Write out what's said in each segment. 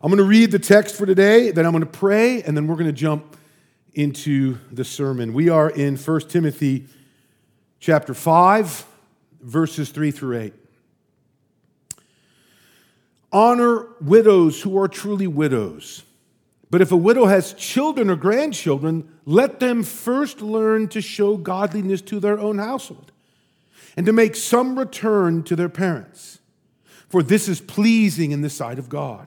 I'm going to read the text for today, then I'm going to pray, and then we're going to jump into the sermon. We are in 1 Timothy chapter 5, verses 3 through 8. Honor widows who are truly widows. But if a widow has children or grandchildren, let them first learn to show godliness to their own household and to make some return to their parents. For this is pleasing in the sight of God.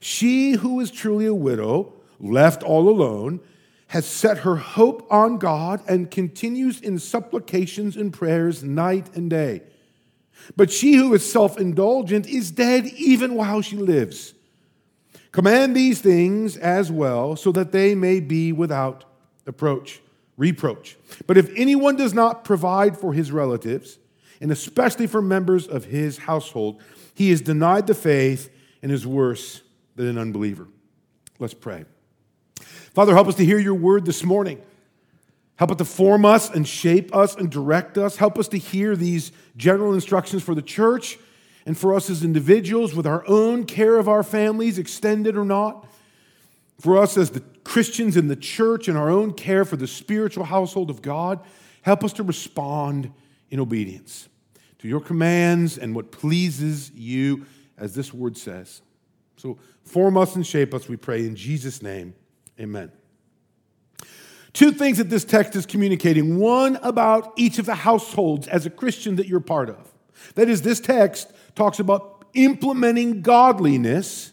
She who is truly a widow, left all alone, has set her hope on God and continues in supplications and prayers night and day. But she who is self indulgent is dead even while she lives. Command these things as well, so that they may be without approach, reproach. But if anyone does not provide for his relatives, and especially for members of his household, he is denied the faith and is worse than an unbeliever. Let's pray. Father, help us to hear your word this morning. Help it to form us and shape us and direct us. Help us to hear these general instructions for the church and for us as individuals with our own care of our families, extended or not. For us as the Christians in the church and our own care for the spiritual household of God. Help us to respond in obedience to your commands and what pleases you, as this word says. So form us and shape us, we pray in Jesus' name. Amen. Two things that this text is communicating one about each of the households as a Christian that you're part of. That is, this text talks about implementing godliness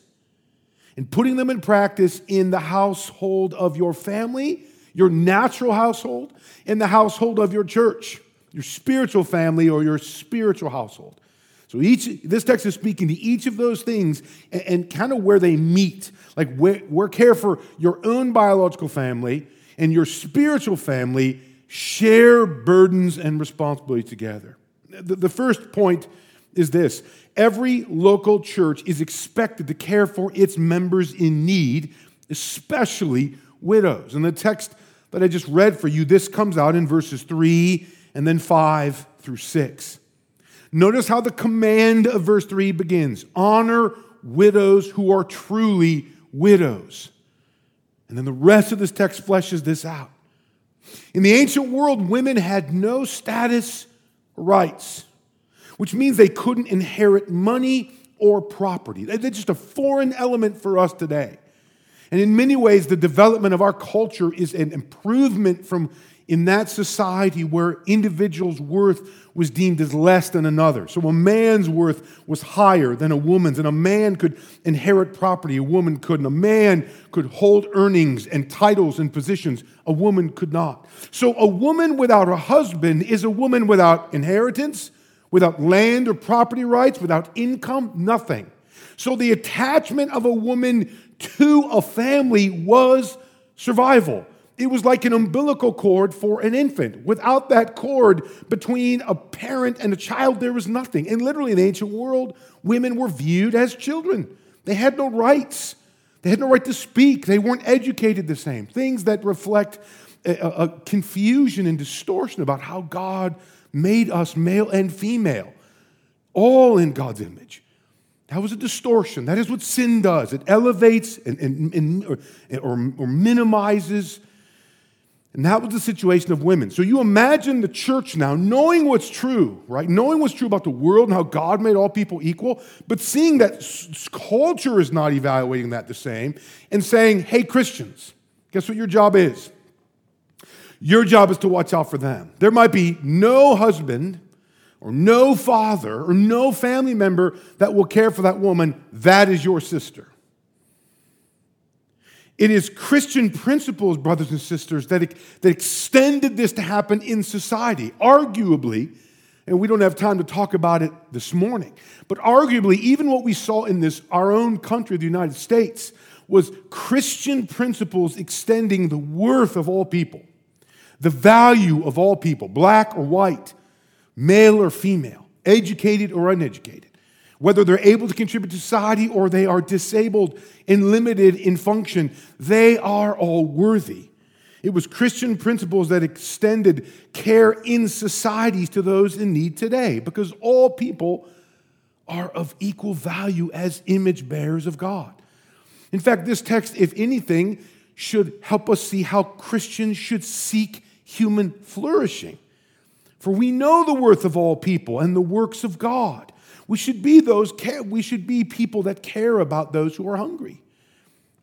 and putting them in practice in the household of your family, your natural household, and the household of your church, your spiritual family or your spiritual household. So each this text is speaking to each of those things and, and kind of where they meet. Like where, where care for your own biological family and your spiritual family share burdens and responsibility together. The, the first point is this every local church is expected to care for its members in need, especially widows. And the text that I just read for you, this comes out in verses 3 and then 5 through 6. Notice how the command of verse 3 begins honor widows who are truly widows. And then the rest of this text fleshes this out. In the ancient world, women had no status rights, which means they couldn't inherit money or property. They're just a foreign element for us today. And in many ways, the development of our culture is an improvement from in that society where individuals' worth was deemed as less than another. So a man's worth was higher than a woman's, and a man could inherit property, a woman couldn't. A man could hold earnings and titles and positions, a woman could not. So a woman without a husband is a woman without inheritance, without land or property rights, without income, nothing. So the attachment of a woman to a family was survival. It was like an umbilical cord for an infant. Without that cord between a parent and a child, there was nothing. And literally, in the ancient world, women were viewed as children. They had no rights, they had no right to speak, they weren't educated the same. Things that reflect a, a confusion and distortion about how God made us male and female, all in God's image. That was a distortion. That is what sin does. It elevates and, and, and or, or, or minimizes and that was the situation of women. So you imagine the church now knowing what's true, right? Knowing what's true about the world and how God made all people equal, but seeing that culture is not evaluating that the same and saying, hey, Christians, guess what your job is? Your job is to watch out for them. There might be no husband or no father or no family member that will care for that woman. That is your sister. It is Christian principles, brothers and sisters, that, that extended this to happen in society. Arguably, and we don't have time to talk about it this morning, but arguably, even what we saw in this, our own country, the United States, was Christian principles extending the worth of all people, the value of all people, black or white, male or female, educated or uneducated whether they're able to contribute to society or they are disabled and limited in function, they are all worthy. It was Christian principles that extended care in societies to those in need today because all people are of equal value as image bearers of God. In fact, this text, if anything, should help us see how Christians should seek human flourishing. For we know the worth of all people and the works of God. We should be those we should be people that care about those who are hungry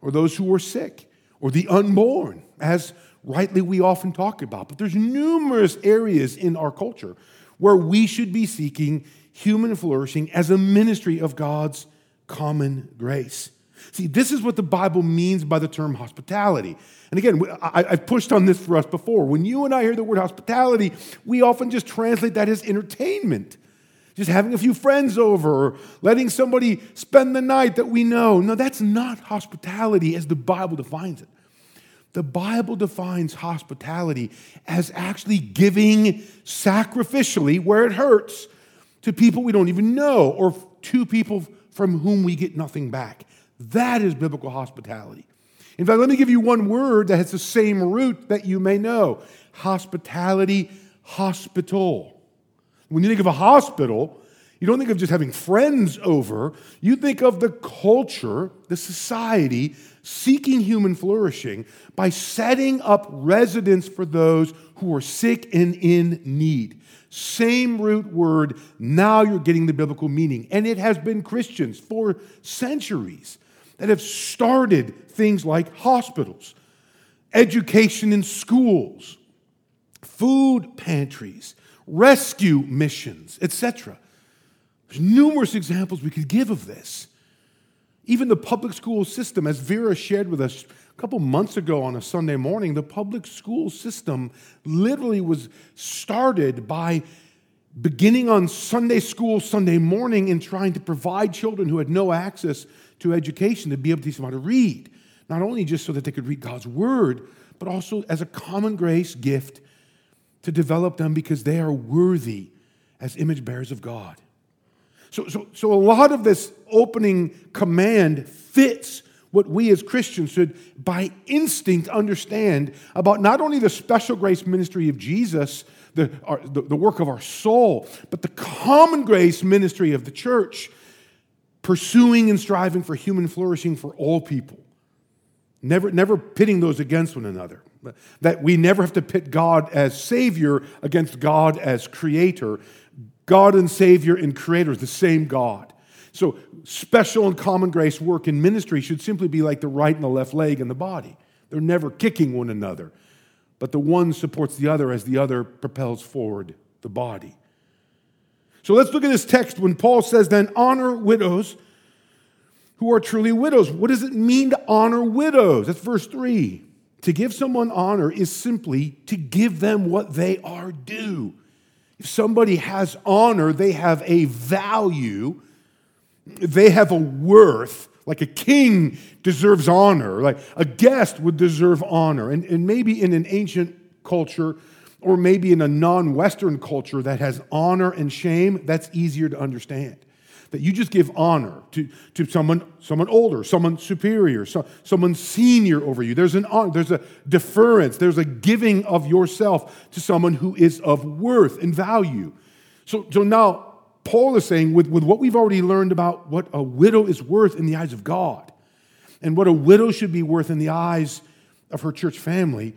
or those who are sick or the unborn as rightly we often talk about. But there's numerous areas in our culture where we should be seeking human flourishing as a ministry of God's common grace. See, this is what the Bible means by the term hospitality. And again, I, have pushed on this for us before. When you and I hear the word hospitality, we often just translate that as entertainment. Just having a few friends over, or letting somebody spend the night that we know. No, that's not hospitality as the Bible defines it. The Bible defines hospitality as actually giving sacrificially where it hurts to people we don't even know or to people from whom we get nothing back. That is biblical hospitality. In fact, let me give you one word that has the same root that you may know hospitality, hospital. When you think of a hospital, you don't think of just having friends over. You think of the culture, the society, seeking human flourishing by setting up residence for those who are sick and in need. Same root word, now you're getting the biblical meaning. And it has been Christians for centuries that have started things like hospitals, education in schools, food pantries, rescue missions, etc. There's numerous examples we could give of this. Even the public school system, as Vera shared with us a couple months ago on a Sunday morning, the public school system literally was started by beginning on Sunday school, Sunday morning, and trying to provide children who had no access to education to be able to teach them how to read. Not only just so that they could read God's word, but also as a common grace gift to develop them because they are worthy as image bearers of God. So, so, so a lot of this opening command fits what we as Christians should, by instinct, understand about not only the special grace ministry of Jesus, the, our, the, the work of our soul, but the common grace ministry of the church pursuing and striving for human flourishing for all people. Never, never pitting those against one another. That we never have to pit God as Savior against God as Creator. God and Savior and Creator is the same God. So, special and common grace work in ministry should simply be like the right and the left leg in the body. They're never kicking one another, but the one supports the other as the other propels forward the body. So let's look at this text when Paul says, then honor widows who are truly widows. What does it mean to honor widows? That's verse 3. To give someone honor is simply to give them what they are due. If somebody has honor, they have a value, they have a worth. Like a king deserves honor, like a guest would deserve honor. And, and maybe in an ancient culture, or maybe in a non Western culture that has honor and shame, that's easier to understand. That you just give honor to, to someone, someone older, someone superior, so, someone senior over you. There's an honor, there's a deference, there's a giving of yourself to someone who is of worth and value. So, so now Paul is saying, with, with what we've already learned about what a widow is worth in the eyes of God, and what a widow should be worth in the eyes of her church family,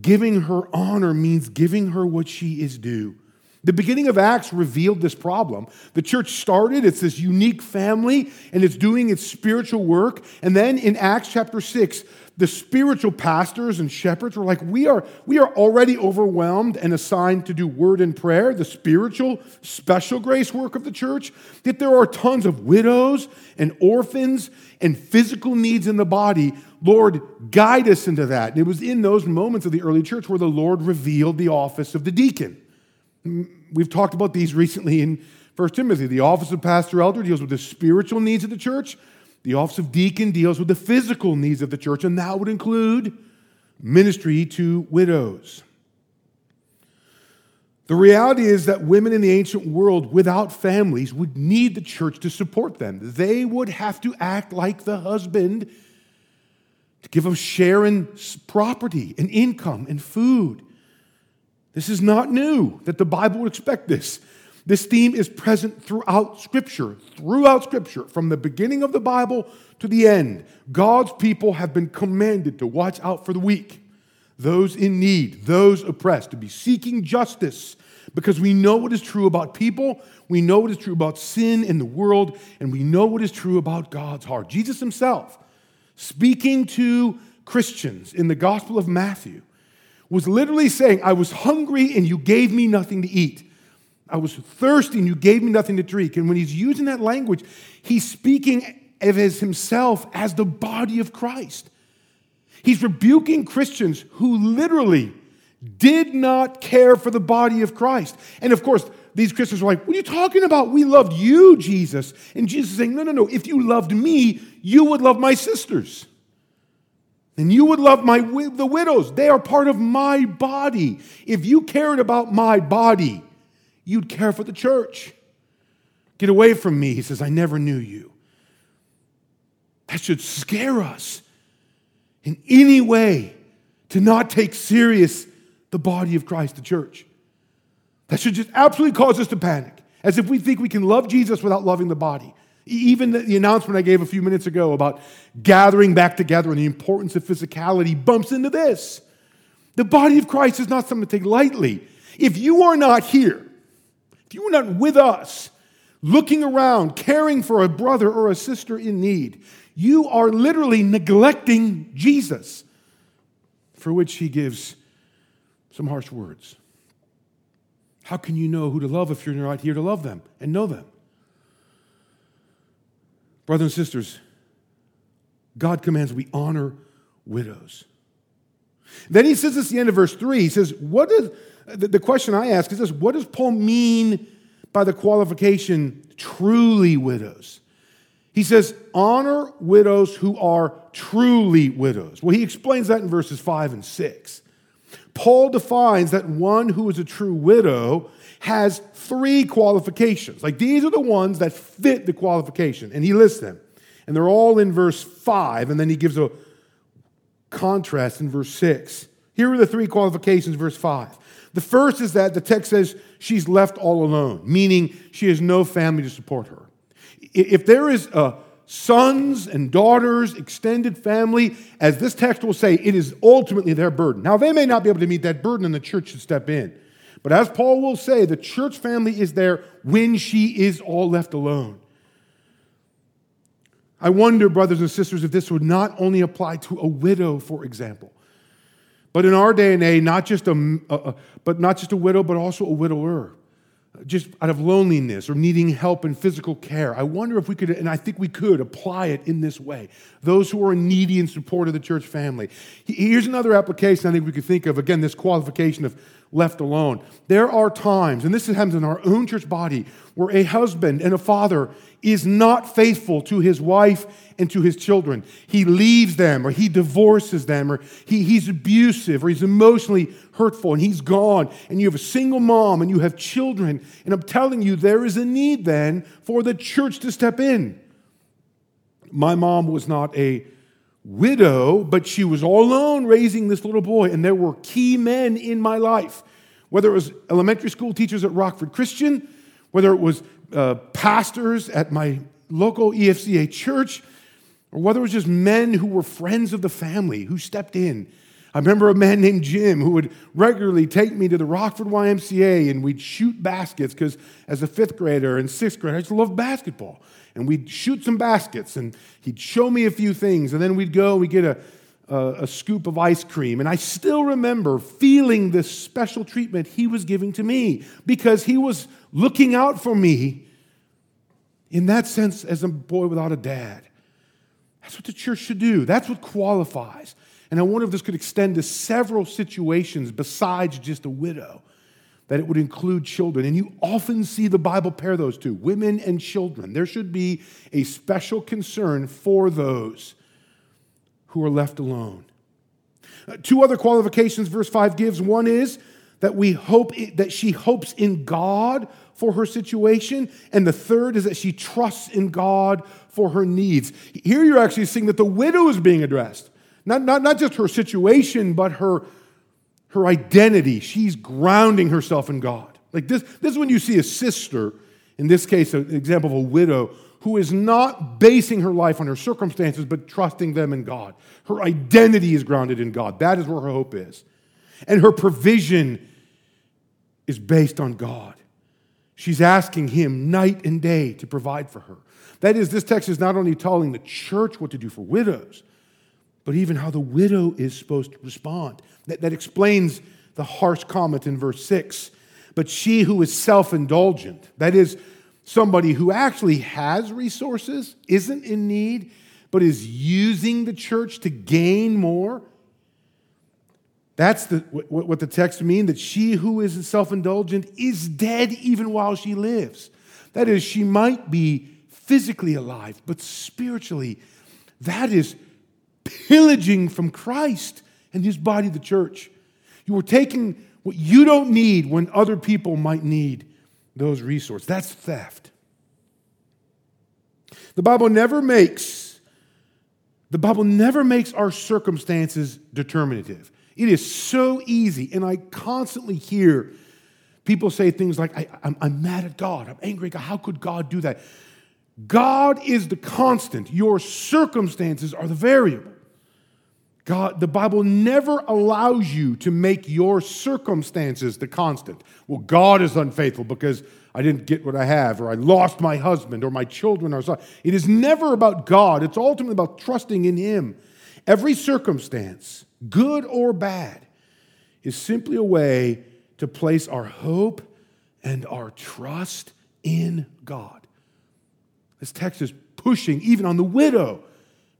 Giving her honor means giving her what she is due. The beginning of Acts revealed this problem. The church started, it's this unique family, and it's doing its spiritual work. And then in Acts chapter 6, the spiritual pastors and shepherds were like, we are, we are already overwhelmed and assigned to do word and prayer, the spiritual, special grace work of the church. Yet there are tons of widows and orphans and physical needs in the body. Lord, guide us into that. And it was in those moments of the early church where the Lord revealed the office of the deacon. Mm, we've talked about these recently in 1 Timothy. The office of pastor elder deals with the spiritual needs of the church. The office of deacon deals with the physical needs of the church, and that would include ministry to widows. The reality is that women in the ancient world without families would need the church to support them. They would have to act like the husband to give them share in property and income and food. This is not new that the Bible would expect this. This theme is present throughout Scripture, throughout Scripture, from the beginning of the Bible to the end. God's people have been commanded to watch out for the weak, those in need, those oppressed, to be seeking justice, because we know what is true about people, we know what is true about sin in the world, and we know what is true about God's heart. Jesus himself, speaking to Christians in the Gospel of Matthew, was literally saying, I was hungry and you gave me nothing to eat. I was thirsty and you gave me nothing to drink. And when he's using that language, he's speaking of his himself as the body of Christ. He's rebuking Christians who literally did not care for the body of Christ. And of course, these Christians were like, What are you talking about? We loved you, Jesus. And Jesus is saying, No, no, no. If you loved me, you would love my sisters. And you would love my the widows. They are part of my body. If you cared about my body, you'd care for the church. Get away from me. He says, I never knew you. That should scare us in any way to not take serious the body of Christ, the church. That should just absolutely cause us to panic, as if we think we can love Jesus without loving the body. Even the announcement I gave a few minutes ago about gathering back together and the importance of physicality bumps into this. The body of Christ is not something to take lightly. If you are not here, you are not with us, looking around, caring for a brother or a sister in need, you are literally neglecting Jesus, for which he gives some harsh words. How can you know who to love if you're not here to love them and know them? Brothers and sisters, God commands we honor widows. Then he says at the end of verse 3, he says, What is the question I ask is this what does Paul mean by the qualification truly widows? He says, honor widows who are truly widows. Well, he explains that in verses 5 and 6. Paul defines that one who is a true widow has three qualifications. Like these are the ones that fit the qualification, and he lists them. And they're all in verse 5, and then he gives a contrast in verse 6. Here are the three qualifications, verse 5. The first is that the text says she's left all alone, meaning she has no family to support her. If there is a sons and daughters, extended family, as this text will say, it is ultimately their burden. Now, they may not be able to meet that burden, and the church should step in. But as Paul will say, the church family is there when she is all left alone. I wonder, brothers and sisters, if this would not only apply to a widow, for example, but in our day and age, not just a, a but not just a widow, but also a widower just out of loneliness or needing help in physical care. I wonder if we could, and I think we could, apply it in this way. Those who are needy in support of the church family. Here's another application I think we could think of. Again, this qualification of left alone. There are times, and this happens in our own church body, where a husband and a father is not faithful to his wife and to his children. He leaves them, or he divorces them, or he, he's abusive, or he's emotionally hurtful, and he's gone. And you have a single mom and you have children. And I'm telling you, there is a need then for the church to step in. My mom was not a widow, but she was all alone raising this little boy, and there were key men in my life. Whether it was elementary school teachers at Rockford Christian, whether it was uh, pastors at my local EFCA church, or whether it was just men who were friends of the family who stepped in. I remember a man named Jim who would regularly take me to the Rockford YMCA and we'd shoot baskets because as a fifth grader and sixth grader, I just loved basketball. And we'd shoot some baskets and he'd show me a few things. And then we'd go and we'd get a, a, a scoop of ice cream. And I still remember feeling this special treatment he was giving to me because he was looking out for me in that sense as a boy without a dad. That's what the church should do. That's what qualifies. And I wonder if this could extend to several situations besides just a widow, that it would include children. And you often see the Bible pair those two women and children. There should be a special concern for those who are left alone. Uh, two other qualifications verse 5 gives. One is that we hope that she hopes in God for her situation, and the third is that she trusts in God for her needs. Here you're actually seeing that the widow is being addressed. Not, not, not just her situation, but her, her identity. She's grounding herself in God. Like this, this is when you see a sister, in this case, an example of a widow, who is not basing her life on her circumstances, but trusting them in God. Her identity is grounded in God. That is where her hope is. And her provision is based on God. She's asking Him night and day to provide for her. That is, this text is not only telling the church what to do for widows, but even how the widow is supposed to respond. That, that explains the harsh comment in verse 6. But she who is self indulgent, that is, somebody who actually has resources, isn't in need, but is using the church to gain more. That's the, what, the text means that she who is self indulgent is dead even while she lives. That is, she might be physically alive, but spiritually, that is pillaging from Christ and his body, the church. You are taking what you don't need when other people might need those resources. That's theft. The Bible never makes the Bible never makes our circumstances determinative. It is so easy, and I constantly hear people say things like, I, am mad at God, I'm angry. How could God do that? God is the constant, your circumstances are the variable. God, the Bible never allows you to make your circumstances the constant. Well, God is unfaithful because I didn't get what I have, or I lost my husband, or my children are so. It is never about God. It's ultimately about trusting in Him. Every circumstance, good or bad, is simply a way to place our hope and our trust in God. This text is pushing even on the widow.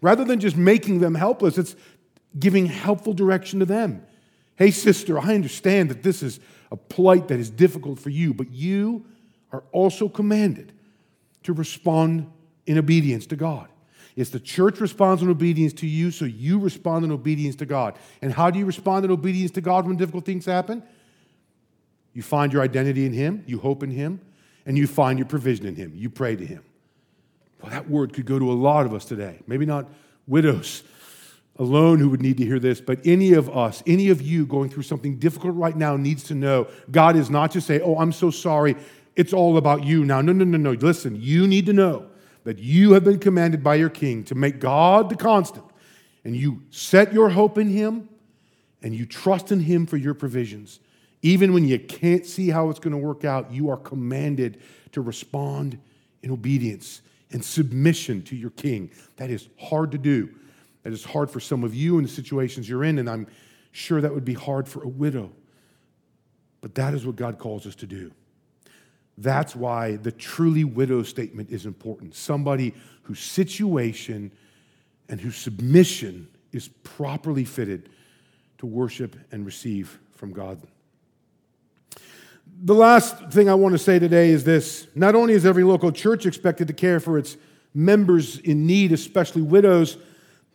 Rather than just making them helpless, it's giving helpful direction to them. Hey, sister, I understand that this is a plight that is difficult for you, but you are also commanded to respond in obedience to God. It's the church responds in obedience to you, so you respond in obedience to God. And how do you respond in obedience to God when difficult things happen? You find your identity in Him, you hope in Him, and you find your provision in Him. You pray to Him. Well, that word could go to a lot of us today. Maybe not widows alone who would need to hear this, but any of us, any of you going through something difficult right now needs to know God is not just say, Oh, I'm so sorry. It's all about you now. No, no, no, no. Listen, you need to know that you have been commanded by your king to make God the constant. And you set your hope in him and you trust in him for your provisions. Even when you can't see how it's going to work out, you are commanded to respond in obedience and submission to your king. That is hard to do. That is hard for some of you in the situations you're in, and I'm sure that would be hard for a widow. But that is what God calls us to do. That's why the truly widow statement is important. Somebody whose situation and whose submission is properly fitted to worship and receive from God. The last thing I want to say today is this not only is every local church expected to care for its members in need, especially widows,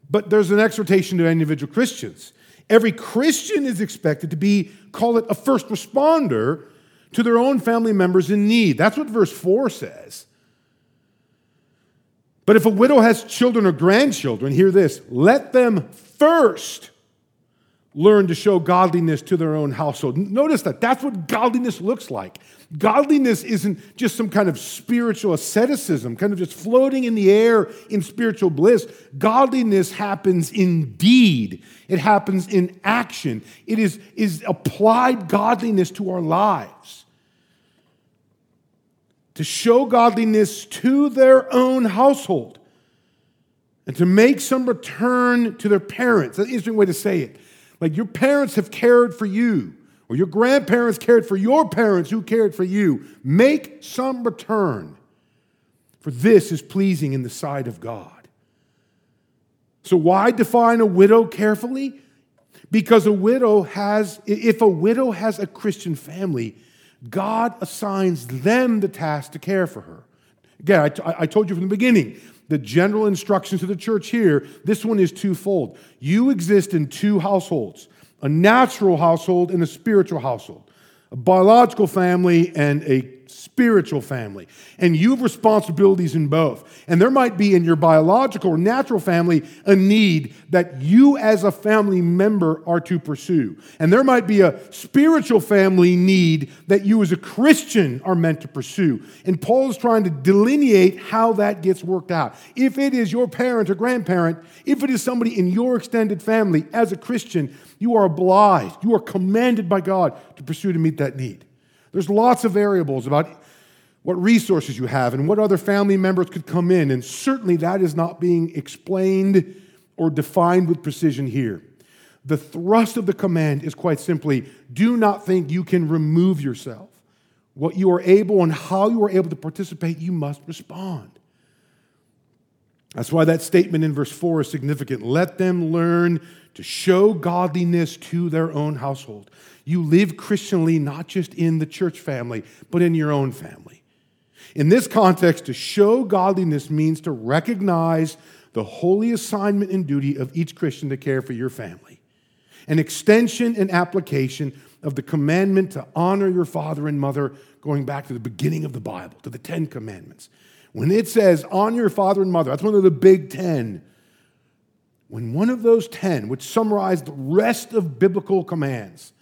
but there's an exhortation to individual Christians. Every Christian is expected to be, call it a first responder to their own family members in need. That's what verse 4 says. But if a widow has children or grandchildren, hear this let them first learn to show godliness to their own household. Notice that. That's what godliness looks like. Godliness isn't just some kind of spiritual asceticism, kind of just floating in the air in spiritual bliss. Godliness happens in deed, it happens in action. It is, is applied godliness to our lives. To show godliness to their own household and to make some return to their parents. That's an interesting way to say it. Like your parents have cared for you, or your grandparents cared for your parents who cared for you. Make some return, for this is pleasing in the sight of God. So, why define a widow carefully? Because a widow has, if a widow has a Christian family, God assigns them the task to care for her. Again, I, t- I told you from the beginning, the general instructions to the church here, this one is twofold. You exist in two households a natural household and a spiritual household, a biological family and a spiritual family. And you have responsibilities in both. And there might be in your biological or natural family a need that you as a family member are to pursue. And there might be a spiritual family need that you as a Christian are meant to pursue. And Paul is trying to delineate how that gets worked out. If it is your parent or grandparent, if it is somebody in your extended family as a Christian, you are obliged, you are commanded by God to pursue to meet that need. There's lots of variables about what resources you have and what other family members could come in, and certainly that is not being explained or defined with precision here. The thrust of the command is quite simply do not think you can remove yourself. What you are able and how you are able to participate, you must respond. That's why that statement in verse 4 is significant. Let them learn to show godliness to their own household. You live Christianly not just in the church family, but in your own family. In this context, to show godliness means to recognize the holy assignment and duty of each Christian to care for your family, an extension and application of the commandment to honor your father and mother, going back to the beginning of the Bible, to the Ten Commandments. When it says, honor your father and mother, that's one of the big ten. When one of those ten, which summarize the rest of biblical commands,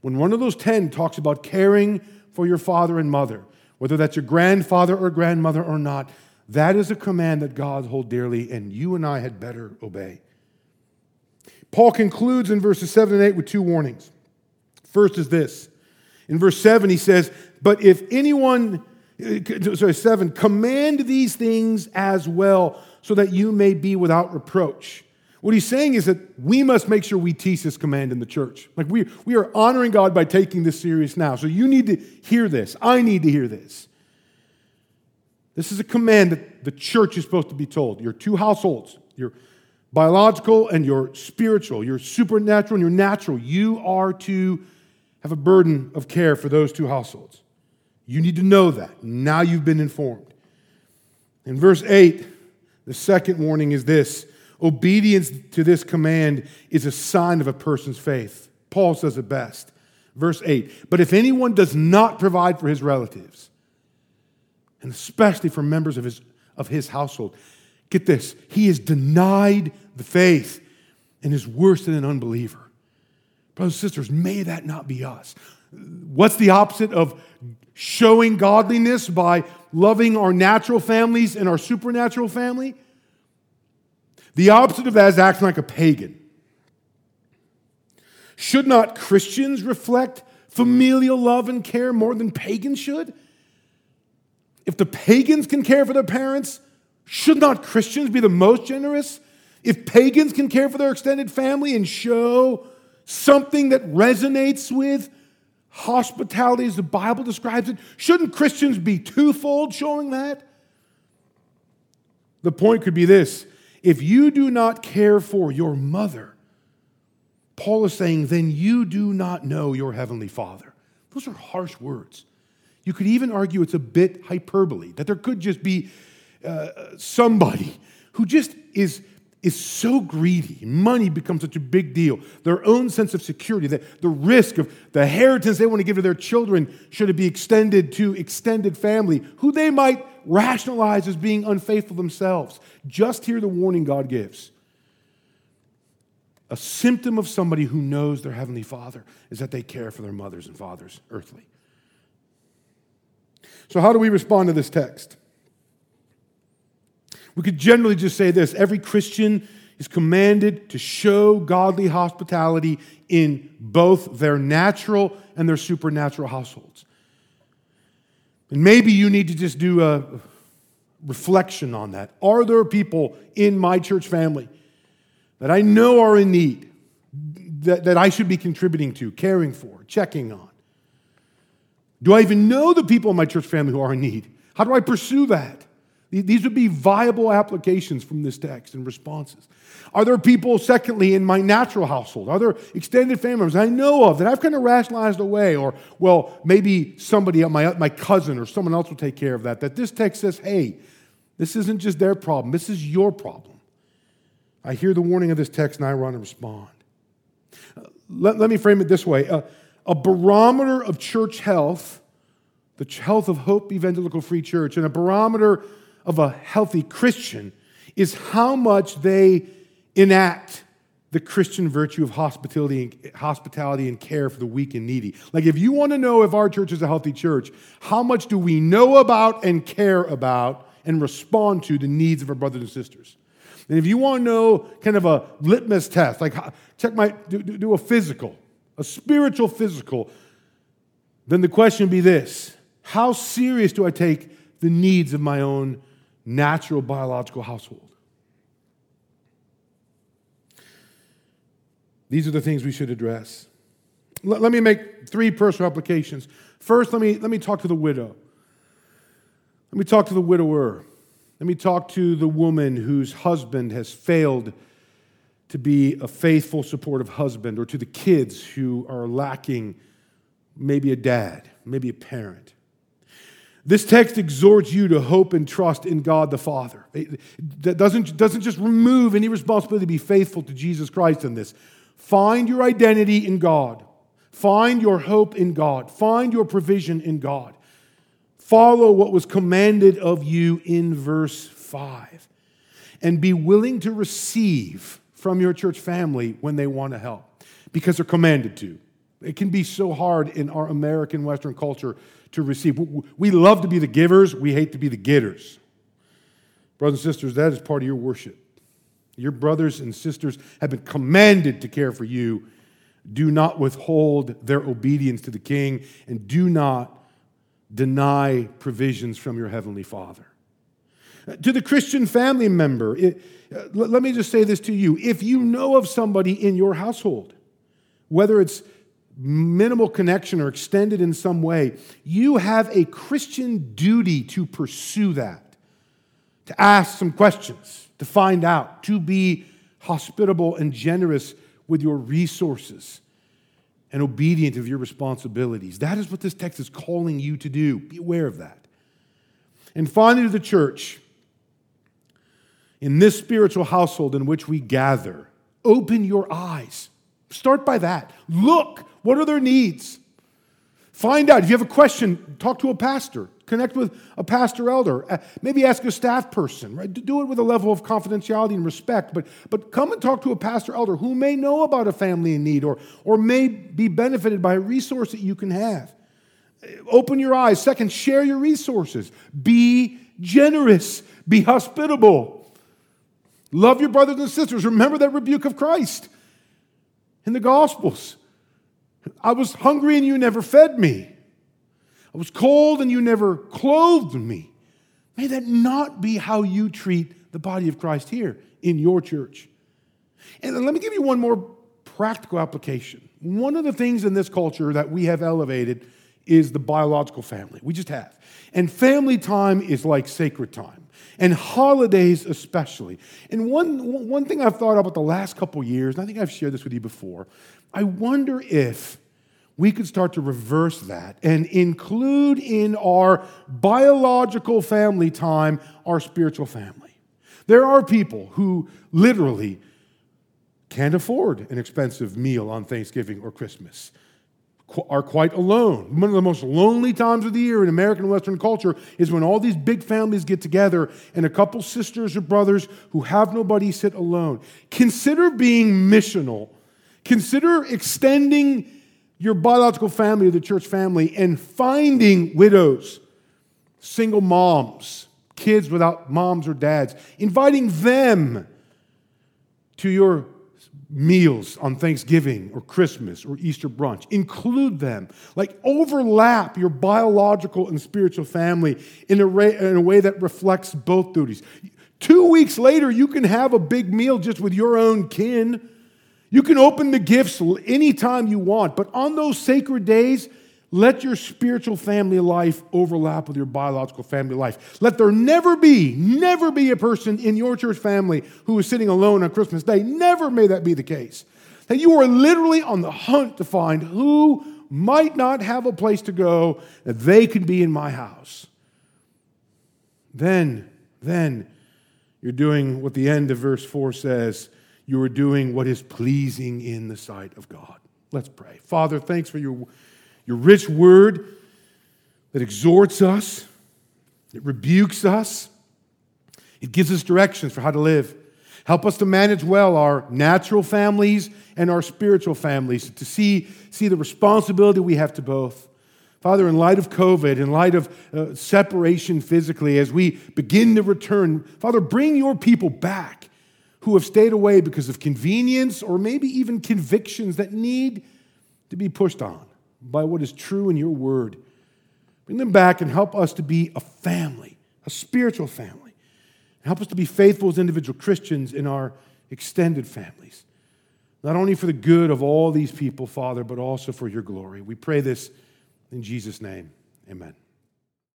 when one of those ten talks about caring for your father and mother, whether that's your grandfather or grandmother or not, that is a command that God holds dearly, and you and I had better obey. Paul concludes in verses 7 and 8 with two warnings. First is this. In verse 7, he says, But if anyone, uh, sorry, 7, command these things as well, so that you may be without reproach. What he's saying is that we must make sure we teach this command in the church. Like we, we are honoring God by taking this serious now. So you need to hear this. I need to hear this. This is a command that the church is supposed to be told. Your two households, your biological and your spiritual, your supernatural and your natural, you are to have a burden of care for those two households. You need to know that. Now you've been informed. In verse 8, the second warning is this Obedience to this command is a sign of a person's faith. Paul says it best. Verse 8 But if anyone does not provide for his relatives, and especially for members of his, of his household, get this, he is denied the faith and is worse than an unbeliever. Brothers and sisters, may that not be us. What's the opposite of showing godliness by loving our natural families and our supernatural family? The opposite of that is acting like a pagan. Should not Christians reflect familial love and care more than pagans should? If the pagans can care for their parents, should not Christians be the most generous? If pagans can care for their extended family and show something that resonates with hospitality as the Bible describes it, shouldn't Christians be twofold showing that? The point could be this if you do not care for your mother, Paul is saying, then you do not know your heavenly Father. Those are harsh words. You could even argue it's a bit hyperbole, that there could just be uh, somebody who just is, is so greedy. Money becomes such a big deal. Their own sense of security, the, the risk of the inheritance they want to give to their children, should it be extended to extended family, who they might rationalize as being unfaithful themselves. Just hear the warning God gives. A symptom of somebody who knows their Heavenly Father is that they care for their mothers and fathers, earthly. So, how do we respond to this text? We could generally just say this every Christian is commanded to show godly hospitality in both their natural and their supernatural households. And maybe you need to just do a reflection on that. Are there people in my church family that I know are in need, that, that I should be contributing to, caring for, checking on? Do I even know the people in my church family who are in need? How do I pursue that? These would be viable applications from this text and responses. Are there people, secondly, in my natural household? Are there extended family members I know of that I've kind of rationalized away? Or, well, maybe somebody, uh, my, uh, my cousin or someone else will take care of that. That this text says, hey, this isn't just their problem, this is your problem. I hear the warning of this text and I run and respond. Uh, let, let me frame it this way a barometer of church health the health of Hope Evangelical Free Church and a barometer of a healthy Christian is how much they enact the Christian virtue of hospitality, hospitality and care for the weak and needy. Like, if you want to know if our church is a healthy church, how much do we know about and care about and respond to the needs of our brothers and sisters? And if you want to know kind of a litmus test, like check my, do, do a physical, a spiritual physical, then the question would be this How serious do I take the needs of my own natural biological household? These are the things we should address. Let, let me make three personal applications. First, let me, let me talk to the widow. Let me talk to the widower. Let me talk to the woman whose husband has failed to be a faithful, supportive husband, or to the kids who are lacking maybe a dad, maybe a parent. This text exhorts you to hope and trust in God the Father. That doesn't, doesn't just remove any responsibility to be faithful to Jesus Christ in this. Find your identity in God. Find your hope in God. Find your provision in God. Follow what was commanded of you in verse 5. And be willing to receive from your church family when they want to help because they're commanded to. It can be so hard in our American Western culture to receive. We love to be the givers, we hate to be the getters. Brothers and sisters, that is part of your worship. Your brothers and sisters have been commanded to care for you. Do not withhold their obedience to the king, and do not deny provisions from your heavenly Father. To the Christian family member, it, uh, let me just say this to you. If you know of somebody in your household, whether it's minimal connection or extended in some way, you have a Christian duty to pursue that, to ask some questions, to find out, to be hospitable and generous with your resources and obedient of your responsibilities. That is what this text is calling you to do. Be aware of that. And finally, to the church, in this spiritual household in which we gather, open your eyes. Start by that. Look, what are their needs? Find out. If you have a question, talk to a pastor. Connect with a pastor elder. Uh, maybe ask a staff person. Right? Do it with a level of confidentiality and respect. But, but come and talk to a pastor elder who may know about a family in need or, or may be benefited by a resource that you can have. Open your eyes. Second, share your resources. Be generous. Be hospitable. Love your brothers and sisters. Remember that rebuke of Christ in the Gospels. I was hungry and you never fed me. I was cold and you never clothed me. May that not be how you treat the body of Christ here in your church. And let me give you one more practical application. One of the things in this culture that we have elevated is the biological family. We just have. And family time is like sacred time, and holidays especially. And one, one thing I've thought about the last couple years, and I think I've shared this with you before, I wonder if we could start to reverse that and include in our biological family time our spiritual family. There are people who literally can't afford an expensive meal on Thanksgiving or Christmas, are quite alone. One of the most lonely times of the year in American Western culture is when all these big families get together and a couple sisters or brothers who have nobody sit alone. Consider being missional. Consider extending your biological family or the church family and finding widows, single moms, kids without moms or dads, inviting them to your meals on Thanksgiving or Christmas or Easter brunch. Include them. Like overlap your biological and spiritual family in a, way, in a way that reflects both duties. Two weeks later, you can have a big meal just with your own kin you can open the gifts anytime you want, but on those sacred days, let your spiritual family life overlap with your biological family life. Let there never be, never be a person in your church family who is sitting alone on Christmas Day. Never may that be the case. That you are literally on the hunt to find who might not have a place to go, that they can be in my house. Then, then, you're doing what the end of verse 4 says you are doing what is pleasing in the sight of God. Let's pray. Father, thanks for your, your rich word. that exhorts us, it rebukes us, it gives us directions for how to live. Help us to manage well our natural families and our spiritual families, to see, see the responsibility we have to both. Father, in light of COVID, in light of uh, separation physically, as we begin to return, Father, bring your people back who have stayed away because of convenience or maybe even convictions that need to be pushed on by what is true in your word. Bring them back and help us to be a family, a spiritual family. Help us to be faithful as individual Christians in our extended families. Not only for the good of all these people, Father, but also for your glory. We pray this in Jesus' name. Amen.